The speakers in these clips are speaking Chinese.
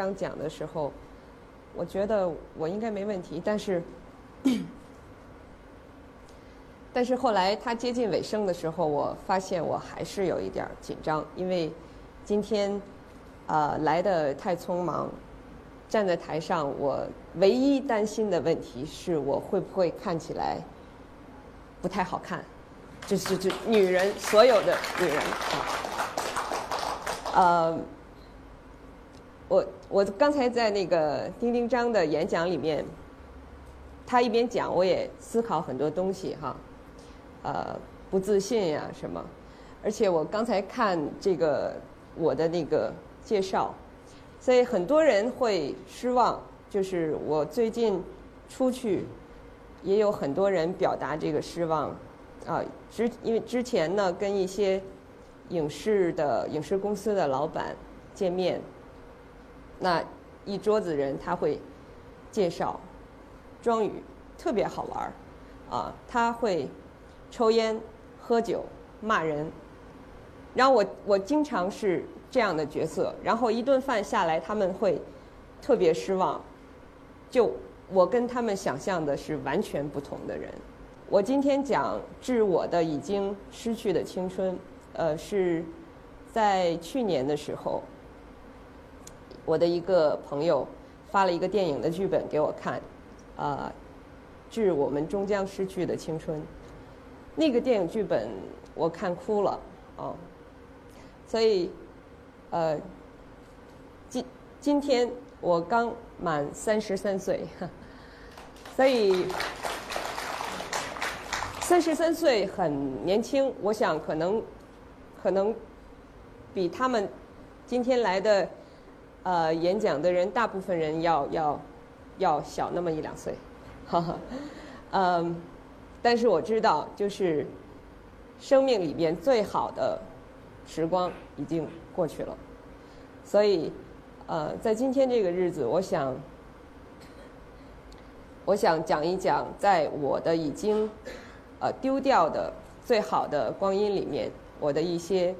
章讲的时候，我觉得我应该没问题，但是，但是后来他接近尾声的时候，我发现我还是有一点紧张，因为今天呃来的太匆忙，站在台上，我唯一担心的问题是我会不会看起来不太好看。就是这女人，所有的女人啊，我我刚才在那个丁丁章的演讲里面，他一边讲，我也思考很多东西哈，呃，不自信呀什么，而且我刚才看这个我的那个介绍，所以很多人会失望，就是我最近出去，也有很多人表达这个失望。啊，之因为之前呢，跟一些影视的影视公司的老板见面，那一桌子人他会介绍庄宇特别好玩儿，啊，他会抽烟、喝酒、骂人，然后我我经常是这样的角色，然后一顿饭下来他们会特别失望，就我跟他们想象的是完全不同的人。我今天讲致我的已经失去的青春，呃，是在去年的时候，我的一个朋友发了一个电影的剧本给我看，啊，致我们终将失去的青春。那个电影剧本我看哭了，啊，所以，呃，今今天我刚满三十三岁，所以。三十三岁很年轻，我想可能，可能比他们今天来的呃演讲的人大部分人要要要小那么一两岁，哈哈，嗯，但是我知道，就是生命里边最好的时光已经过去了，所以呃，在今天这个日子，我想我想讲一讲，在我的已经。呃，丢掉的最好的光阴里面，我的一些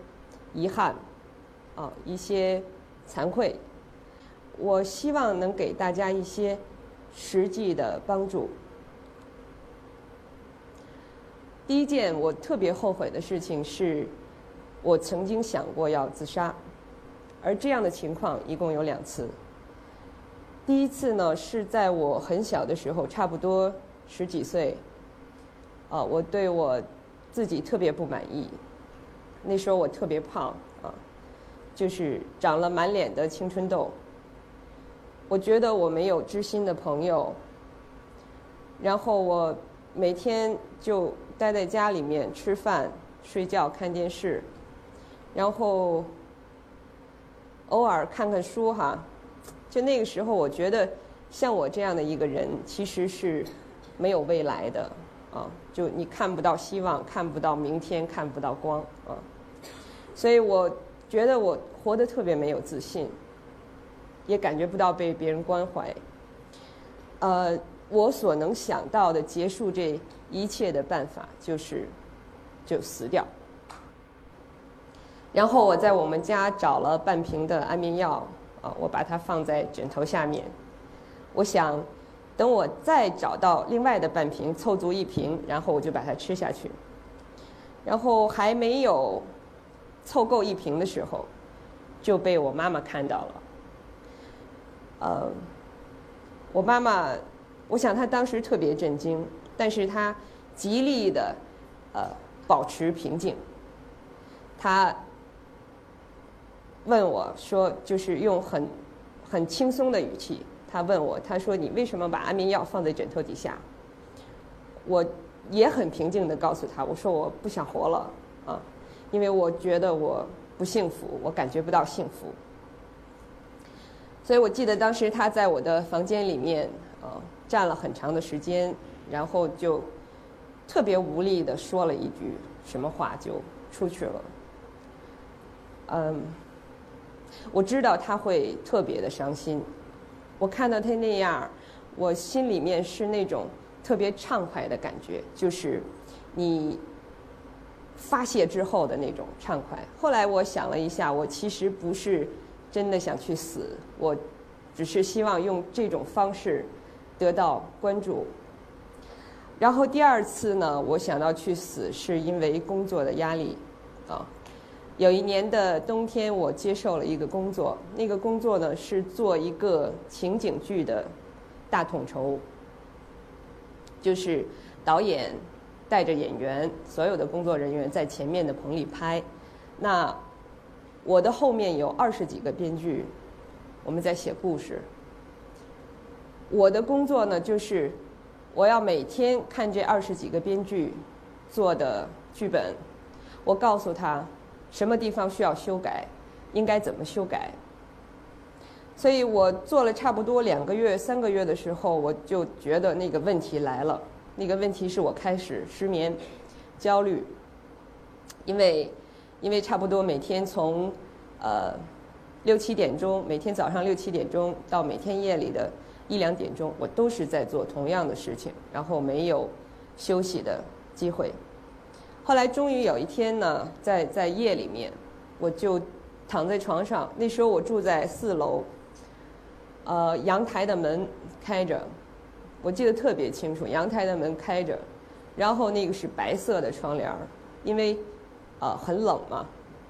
遗憾，啊，一些惭愧，我希望能给大家一些实际的帮助。第一件我特别后悔的事情是，我曾经想过要自杀，而这样的情况一共有两次。第一次呢，是在我很小的时候，差不多十几岁。啊，我对我自己特别不满意。那时候我特别胖啊，就是长了满脸的青春痘。我觉得我没有知心的朋友，然后我每天就待在家里面吃饭、睡觉、看电视，然后偶尔看看书哈。就那个时候，我觉得像我这样的一个人，其实是没有未来的。啊，就你看不到希望，看不到明天，看不到光啊，所以我觉得我活得特别没有自信，也感觉不到被别人关怀。呃，我所能想到的结束这一切的办法就是就死掉。然后我在我们家找了半瓶的安眠药啊，我把它放在枕头下面，我想。等我再找到另外的半瓶，凑足一瓶，然后我就把它吃下去。然后还没有凑够一瓶的时候，就被我妈妈看到了。呃，我妈妈，我想她当时特别震惊，但是她极力的呃保持平静。她问我说，就是用很很轻松的语气。他问我，他说：“你为什么把安眠药放在枕头底下？”我也很平静的告诉他：“我说我不想活了啊，因为我觉得我不幸福，我感觉不到幸福。”所以我记得当时他在我的房间里面啊站了很长的时间，然后就特别无力的说了一句什么话就出去了。嗯，我知道他会特别的伤心。我看到他那样，我心里面是那种特别畅快的感觉，就是你发泄之后的那种畅快。后来我想了一下，我其实不是真的想去死，我只是希望用这种方式得到关注。然后第二次呢，我想到去死，是因为工作的压力啊。有一年的冬天，我接受了一个工作，那个工作呢是做一个情景剧的大统筹，就是导演。带着演员，所有的工作人员在前面的棚里拍。那我的后面有二十几个编剧，我们在写故事。我的工作呢，就是我要每天看这二十几个编剧做的剧本，我告诉他什么地方需要修改，应该怎么修改。所以我做了差不多两个月、三个月的时候，我就觉得那个问题来了。那个问题是我开始失眠、焦虑，因为因为差不多每天从呃六七点钟，每天早上六七点钟到每天夜里的一两点钟，我都是在做同样的事情，然后没有休息的机会。后来终于有一天呢，在在夜里面，我就躺在床上，那时候我住在四楼，呃，阳台的门开着。我记得特别清楚，阳台的门开着，然后那个是白色的窗帘儿，因为啊很冷嘛，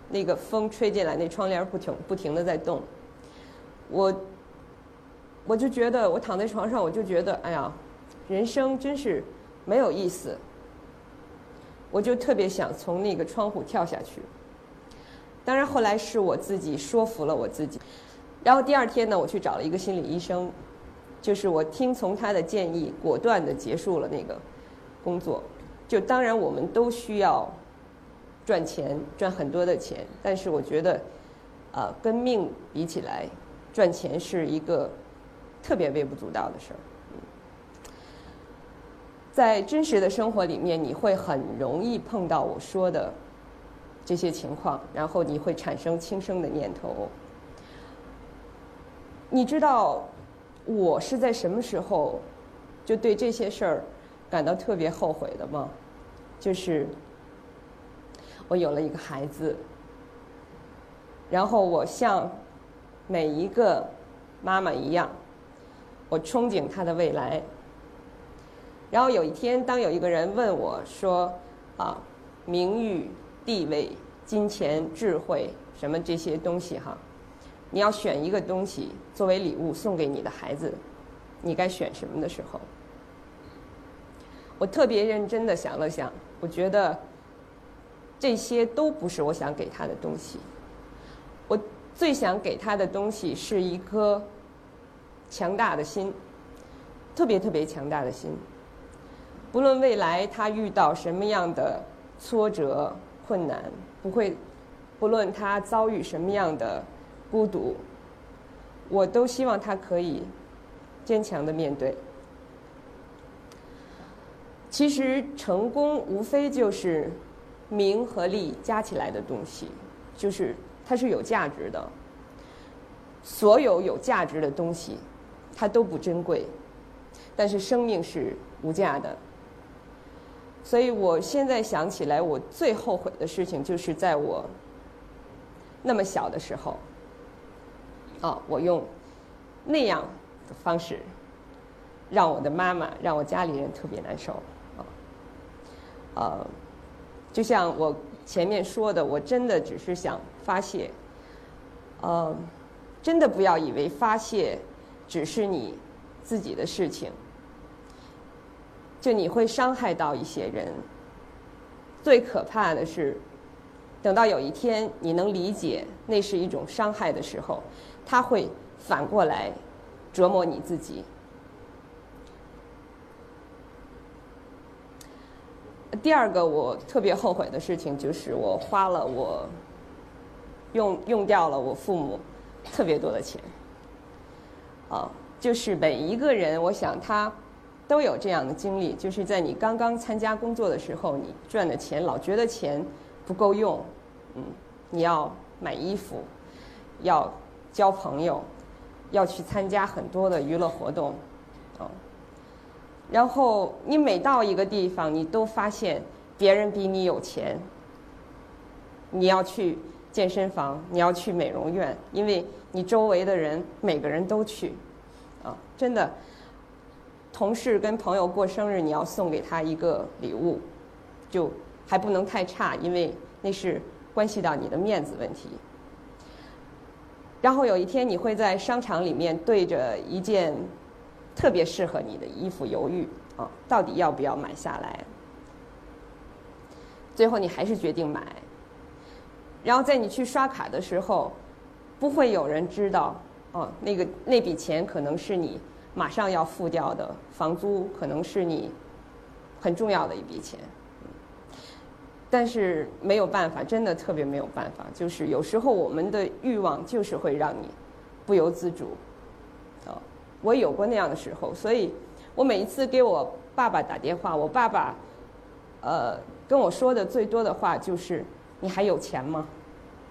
那个风吹进来，那窗帘不停不停的在动。我我就觉得，我躺在床上，我就觉得，哎呀，人生真是没有意思。我就特别想从那个窗户跳下去。当然后来是我自己说服了我自己，然后第二天呢，我去找了一个心理医生。就是我听从他的建议，果断的结束了那个工作。就当然我们都需要赚钱，赚很多的钱，但是我觉得，呃，跟命比起来，赚钱是一个特别微不足道的事儿。在真实的生活里面，你会很容易碰到我说的这些情况，然后你会产生轻生的念头。你知道？我是在什么时候就对这些事儿感到特别后悔的吗？就是我有了一个孩子，然后我像每一个妈妈一样，我憧憬他的未来。然后有一天，当有一个人问我说：“啊，名誉、地位、金钱、智慧，什么这些东西哈？”你要选一个东西作为礼物送给你的孩子，你该选什么的时候？我特别认真的想了想，我觉得这些都不是我想给他的东西。我最想给他的东西是一颗强大的心，特别特别强大的心。不论未来他遇到什么样的挫折困难，不会，不论他遭遇什么样的。孤独，我都希望他可以坚强的面对。其实成功无非就是名和利加起来的东西，就是它是有价值的。所有有价值的东西，它都不珍贵，但是生命是无价的。所以我现在想起来，我最后悔的事情，就是在我那么小的时候。哦，我用那样的方式让我的妈妈，让我家里人特别难受。啊，呃，就像我前面说的，我真的只是想发泄。呃，真的不要以为发泄只是你自己的事情，就你会伤害到一些人。最可怕的是，等到有一天你能理解那是一种伤害的时候。他会反过来折磨你自己。第二个我特别后悔的事情就是我花了我用用掉了我父母特别多的钱。啊，就是每一个人，我想他都有这样的经历，就是在你刚刚参加工作的时候，你赚的钱老觉得钱不够用，嗯，你要买衣服，要。交朋友，要去参加很多的娱乐活动，然后你每到一个地方，你都发现别人比你有钱，你要去健身房，你要去美容院，因为你周围的人每个人都去，啊，真的。同事跟朋友过生日，你要送给他一个礼物，就还不能太差，因为那是关系到你的面子问题。然后有一天，你会在商场里面对着一件特别适合你的衣服犹豫啊，到底要不要买下来？最后你还是决定买。然后在你去刷卡的时候，不会有人知道啊，那个那笔钱可能是你。马上要付掉的房租可能是你很重要的一笔钱，但是没有办法，真的特别没有办法。就是有时候我们的欲望就是会让你不由自主。我有过那样的时候，所以我每一次给我爸爸打电话，我爸爸呃跟我说的最多的话就是“你还有钱吗？”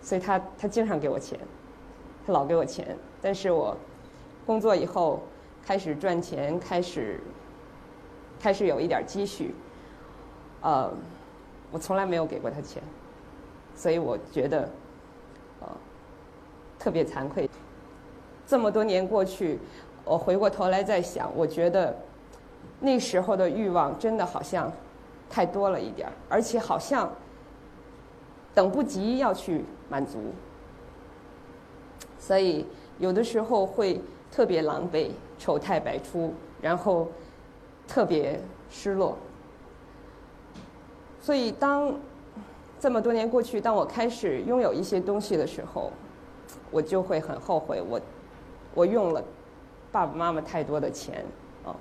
所以他他经常给我钱，他老给我钱。但是我工作以后。开始赚钱，开始开始有一点积蓄，呃，我从来没有给过他钱，所以我觉得，呃，特别惭愧。这么多年过去，我回过头来再想，我觉得那时候的欲望真的好像太多了一点，而且好像等不及要去满足，所以有的时候会特别狼狈。丑态百出，然后特别失落。所以，当这么多年过去，当我开始拥有一些东西的时候，我就会很后悔，我我用了爸爸妈妈太多的钱啊，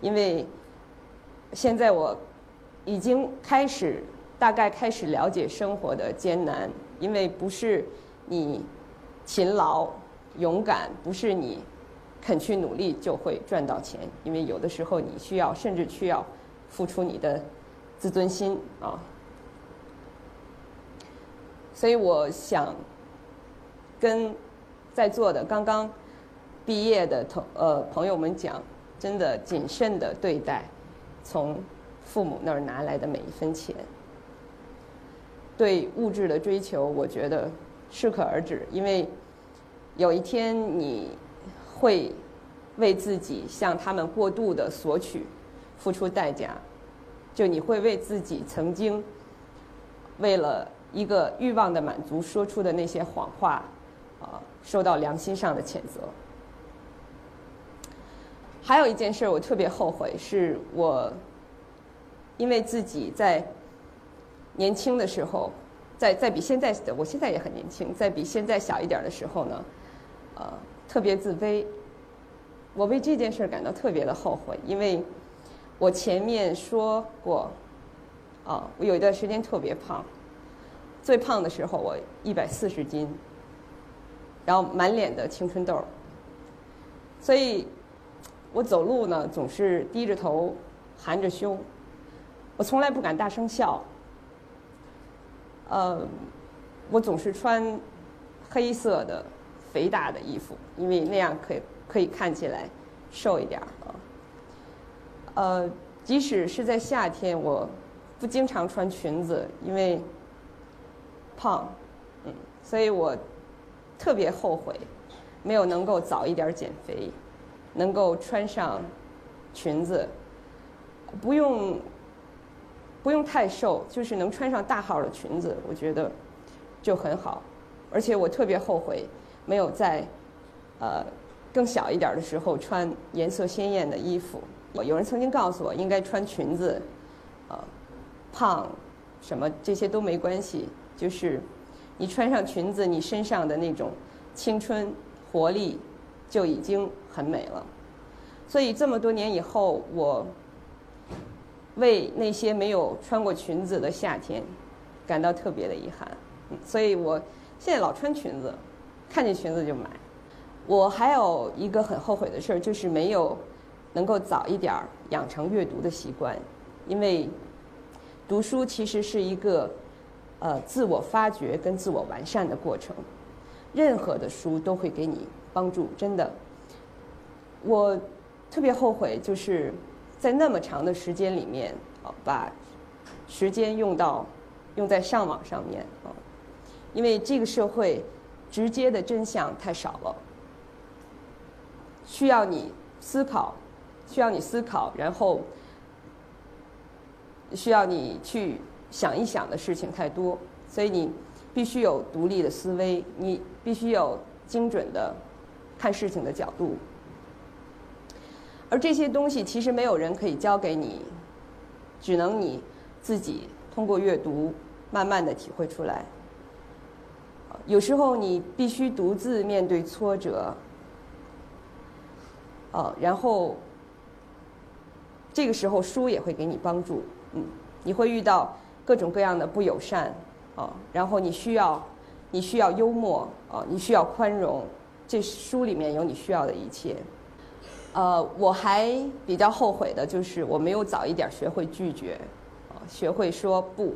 因为现在我已经开始大概开始了解生活的艰难，因为不是你勤劳勇敢，不是你。肯去努力就会赚到钱，因为有的时候你需要，甚至需要付出你的自尊心啊。所以我想跟在座的刚刚毕业的同呃朋友们讲，真的谨慎的对待从父母那儿拿来的每一分钱。对物质的追求，我觉得适可而止，因为有一天你。会为自己向他们过度的索取付出代价，就你会为自己曾经为了一个欲望的满足说出的那些谎话，啊，受到良心上的谴责。还有一件事我特别后悔，是我因为自己在年轻的时候，在在比现在的我现在也很年轻，在比现在小一点的时候呢，呃。特别自卑，我为这件事感到特别的后悔，因为我前面说过，啊，我有一段时间特别胖，最胖的时候我一百四十斤，然后满脸的青春痘，所以，我走路呢总是低着头，含着胸，我从来不敢大声笑，呃，我总是穿黑色的。肥大的衣服，因为那样可以可以看起来瘦一点啊。呃，即使是在夏天，我不经常穿裙子，因为胖，嗯，所以我特别后悔没有能够早一点减肥，能够穿上裙子，不用不用太瘦，就是能穿上大号的裙子，我觉得就很好。而且我特别后悔。没有在，呃，更小一点的时候穿颜色鲜艳的衣服。有人曾经告诉我，应该穿裙子，呃，胖，什么这些都没关系，就是你穿上裙子，你身上的那种青春活力就已经很美了。所以这么多年以后，我为那些没有穿过裙子的夏天感到特别的遗憾。所以我现在老穿裙子。看见裙子就买。我还有一个很后悔的事儿，就是没有能够早一点儿养成阅读的习惯。因为读书其实是一个呃自我发掘跟自我完善的过程。任何的书都会给你帮助，真的。我特别后悔，就是在那么长的时间里面，啊，把时间用到用在上网上面啊。因为这个社会直接的真相太少了，需要你思考，需要你思考，然后需要你去想一想的事情太多，所以你必须有独立的思维，你必须有精准的看事情的角度。而这些东西其实没有人可以教给你，只能你自己通过阅读慢慢的体会出来。有时候你必须独自面对挫折，啊，然后这个时候书也会给你帮助，嗯，你会遇到各种各样的不友善，啊，然后你需要你需要幽默，啊，你需要宽容，这书里面有你需要的一切。呃，我还比较后悔的就是我没有早一点学会拒绝，啊，学会说不。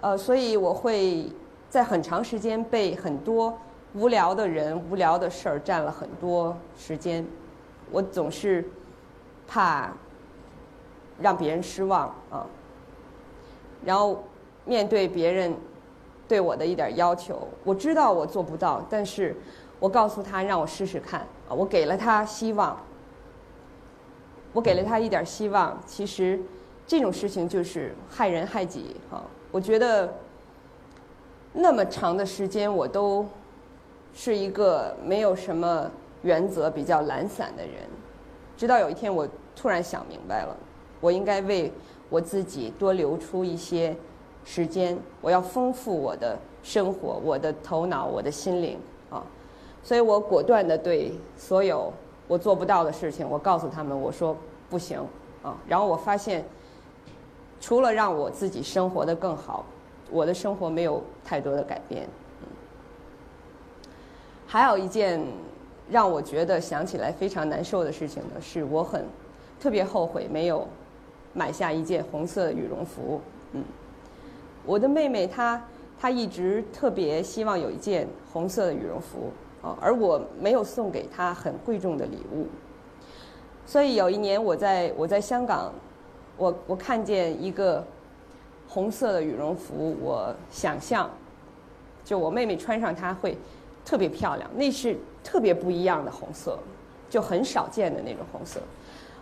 呃，所以我会在很长时间被很多无聊的人、无聊的事儿占了很多时间。我总是怕让别人失望啊，然后面对别人对我的一点要求，我知道我做不到，但是。我告诉他让我试试看，我给了他希望，我给了他一点希望。其实这种事情就是害人害己哈。我觉得那么长的时间我都是一个没有什么原则、比较懒散的人，直到有一天我突然想明白了，我应该为我自己多留出一些时间，我要丰富我的生活、我的头脑、我的心灵啊。所以我果断的对所有我做不到的事情，我告诉他们，我说不行啊。然后我发现，除了让我自己生活的更好，我的生活没有太多的改变。还有一件让我觉得想起来非常难受的事情呢，是我很特别后悔没有买下一件红色羽绒服。我的妹妹她她一直特别希望有一件红色的羽绒服啊。而我没有送给她很贵重的礼物，所以有一年我在我在香港，我我看见一个红色的羽绒服，我想象，就我妹妹穿上它会特别漂亮，那是特别不一样的红色，就很少见的那种红色，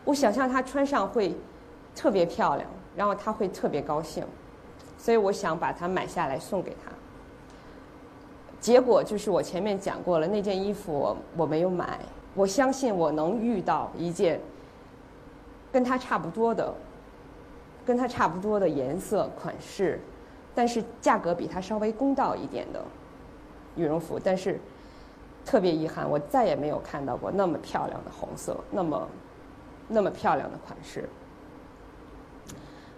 我想象她穿上会特别漂亮，然后她会特别高兴，所以我想把它买下来送给他。结果就是我前面讲过了，那件衣服我没有买。我相信我能遇到一件跟它差不多的、跟它差不多的颜色款式，但是价格比它稍微公道一点的羽绒服。但是特别遗憾，我再也没有看到过那么漂亮的红色，那么那么漂亮的款式。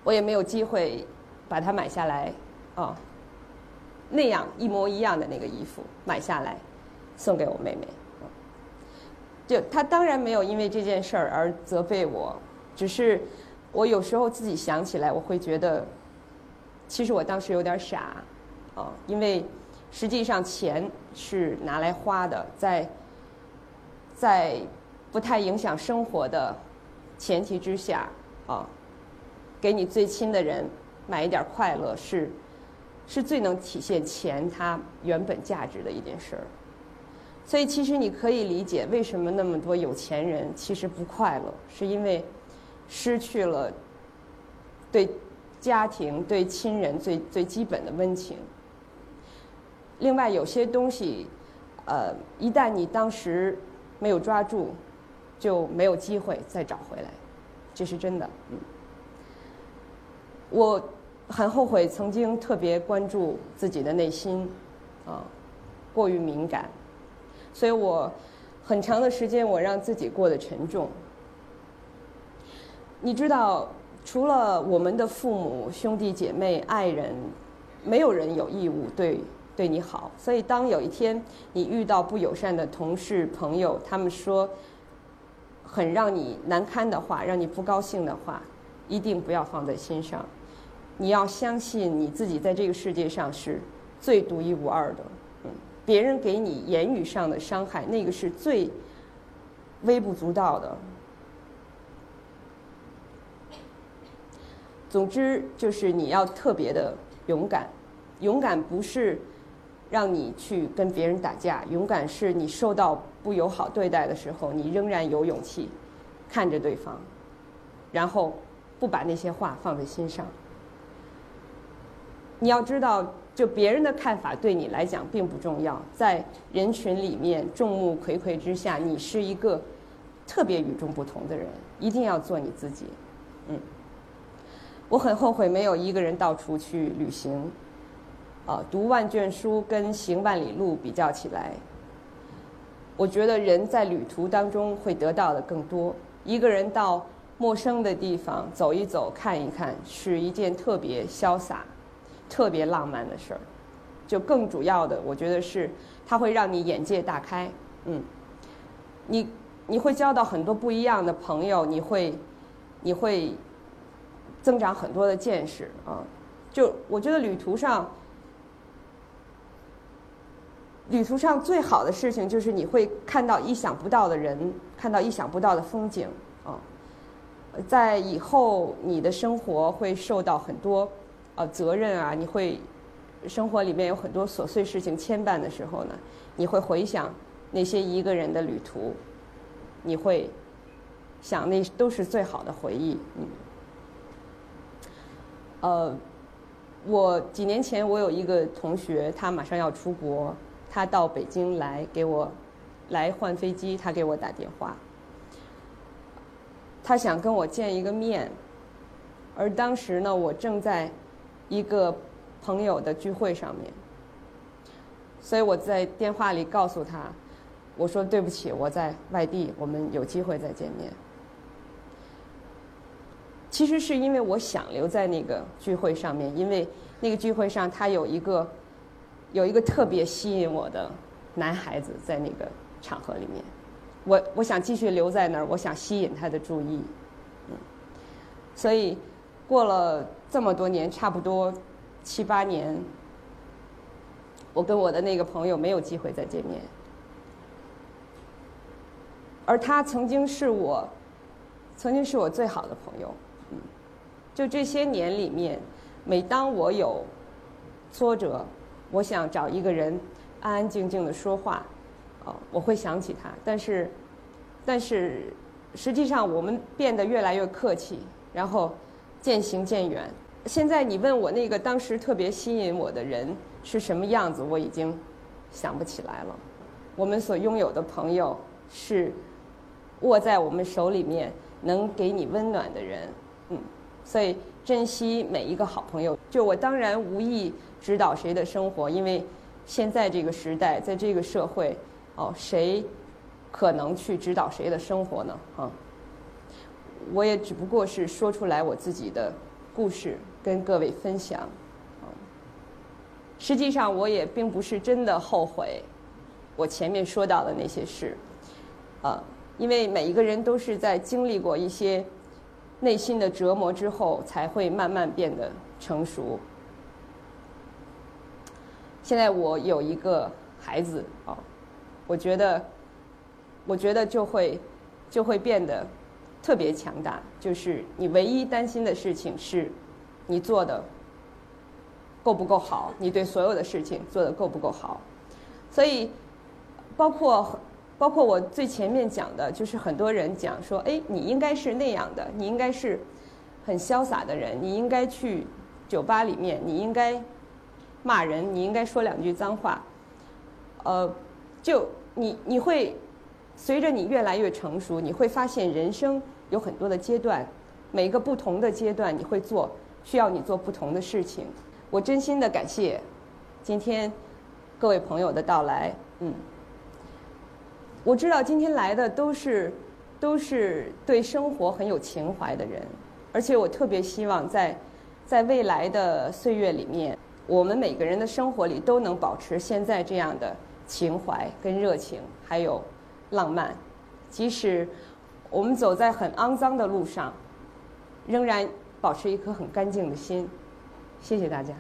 我也没有机会把它买下来啊。那样一模一样的那个衣服买下来，送给我妹妹。就她当然没有因为这件事儿而责备我，只是我有时候自己想起来，我会觉得，其实我当时有点傻，啊，因为实际上钱是拿来花的，在在不太影响生活的前提之下，啊，给你最亲的人买一点快乐是。是最能体现钱它原本价值的一件事儿，所以其实你可以理解为什么那么多有钱人其实不快乐，是因为失去了对家庭、对亲人最最基本的温情。另外，有些东西，呃，一旦你当时没有抓住，就没有机会再找回来，这是真的。嗯，我。很后悔曾经特别关注自己的内心，啊，过于敏感，所以我很长的时间我让自己过得沉重。你知道，除了我们的父母、兄弟姐妹、爱人，没有人有义务对对你好。所以，当有一天你遇到不友善的同事、朋友，他们说很让你难堪的话，让你不高兴的话，一定不要放在心上。你要相信你自己在这个世界上是最独一无二的，嗯，别人给你言语上的伤害，那个是最微不足道的。总之，就是你要特别的勇敢，勇敢不是让你去跟别人打架，勇敢是你受到不友好对待的时候，你仍然有勇气看着对方，然后不把那些话放在心上。你要知道，就别人的看法对你来讲并不重要，在人群里面众目睽睽之下，你是一个特别与众不同的人，一定要做你自己。嗯，我很后悔没有一个人到处去旅行。啊，读万卷书跟行万里路比较起来，我觉得人在旅途当中会得到的更多。一个人到陌生的地方走一走、看一看，是一件特别潇洒、特别浪漫的事儿。就更主要的，我觉得是它会让你眼界大开。嗯，你你会交到很多不一样的朋友，你会你会增长很多的见识啊。就我觉得旅途上。旅途上最好的事情就是你会看到意想不到的人，看到意想不到的风景啊。在以后你的生活会受到很多呃责任啊，你会生活里面有很多琐碎事情牵绊的时候呢，你会回想那些一个人的旅途，你会想那都是最好的回忆。嗯，呃，我几年前我有一个同学，他马上要出国。他到北京来给我来换飞机，他给我打电话，他想跟我见一个面，而当时呢，我正在一个朋友的聚会上面，所以我在电话里告诉他，我说对不起，我在外地，我们有机会再见面。其实是因为我想留在那个聚会上面，因为那个聚会上他有一个。有一个特别吸引我的男孩子在那个场合里面，我我想继续留在那儿，我想吸引他的注意，嗯，所以过了这么多年，差不多七八年，我跟我的那个朋友没有机会再见面，而他曾经是我，曾经是我最好的朋友，嗯，就这些年里面，每当我有挫折。我想找一个人安安静静的说话，哦，我会想起他。但是，但是实际上我们变得越来越客气，然后渐行渐远。现在你问我那个当时特别吸引我的人是什么样子，我已经想不起来了。我们所拥有的朋友是握在我们手里面能给你温暖的人，嗯，所以珍惜每一个好朋友。就我当然无意。指导谁的生活？因为现在这个时代，在这个社会，哦，谁可能去指导谁的生活呢？啊，我也只不过是说出来我自己的故事，跟各位分享。啊，实际上我也并不是真的后悔我前面说到的那些事，啊，因为每一个人都是在经历过一些内心的折磨之后，才会慢慢变得成熟。现在我有一个孩子啊，我觉得，我觉得就会就会变得特别强大。就是你唯一担心的事情是，你做的够不够好？你对所有的事情做的够不够好？所以，包括包括我最前面讲的，就是很多人讲说，哎，你应该是那样的，你应该是很潇洒的人，你应该去酒吧里面，你应该。骂人，你应该说两句脏话。呃，就你你会随着你越来越成熟，你会发现人生有很多的阶段，每个不同的阶段你会做需要你做不同的事情。我真心的感谢今天各位朋友的到来。嗯，我知道今天来的都是都是对生活很有情怀的人，而且我特别希望在在未来的岁月里面。我们每个人的生活里都能保持现在这样的情怀跟热情，还有浪漫，即使我们走在很肮脏的路上，仍然保持一颗很干净的心。谢谢大家。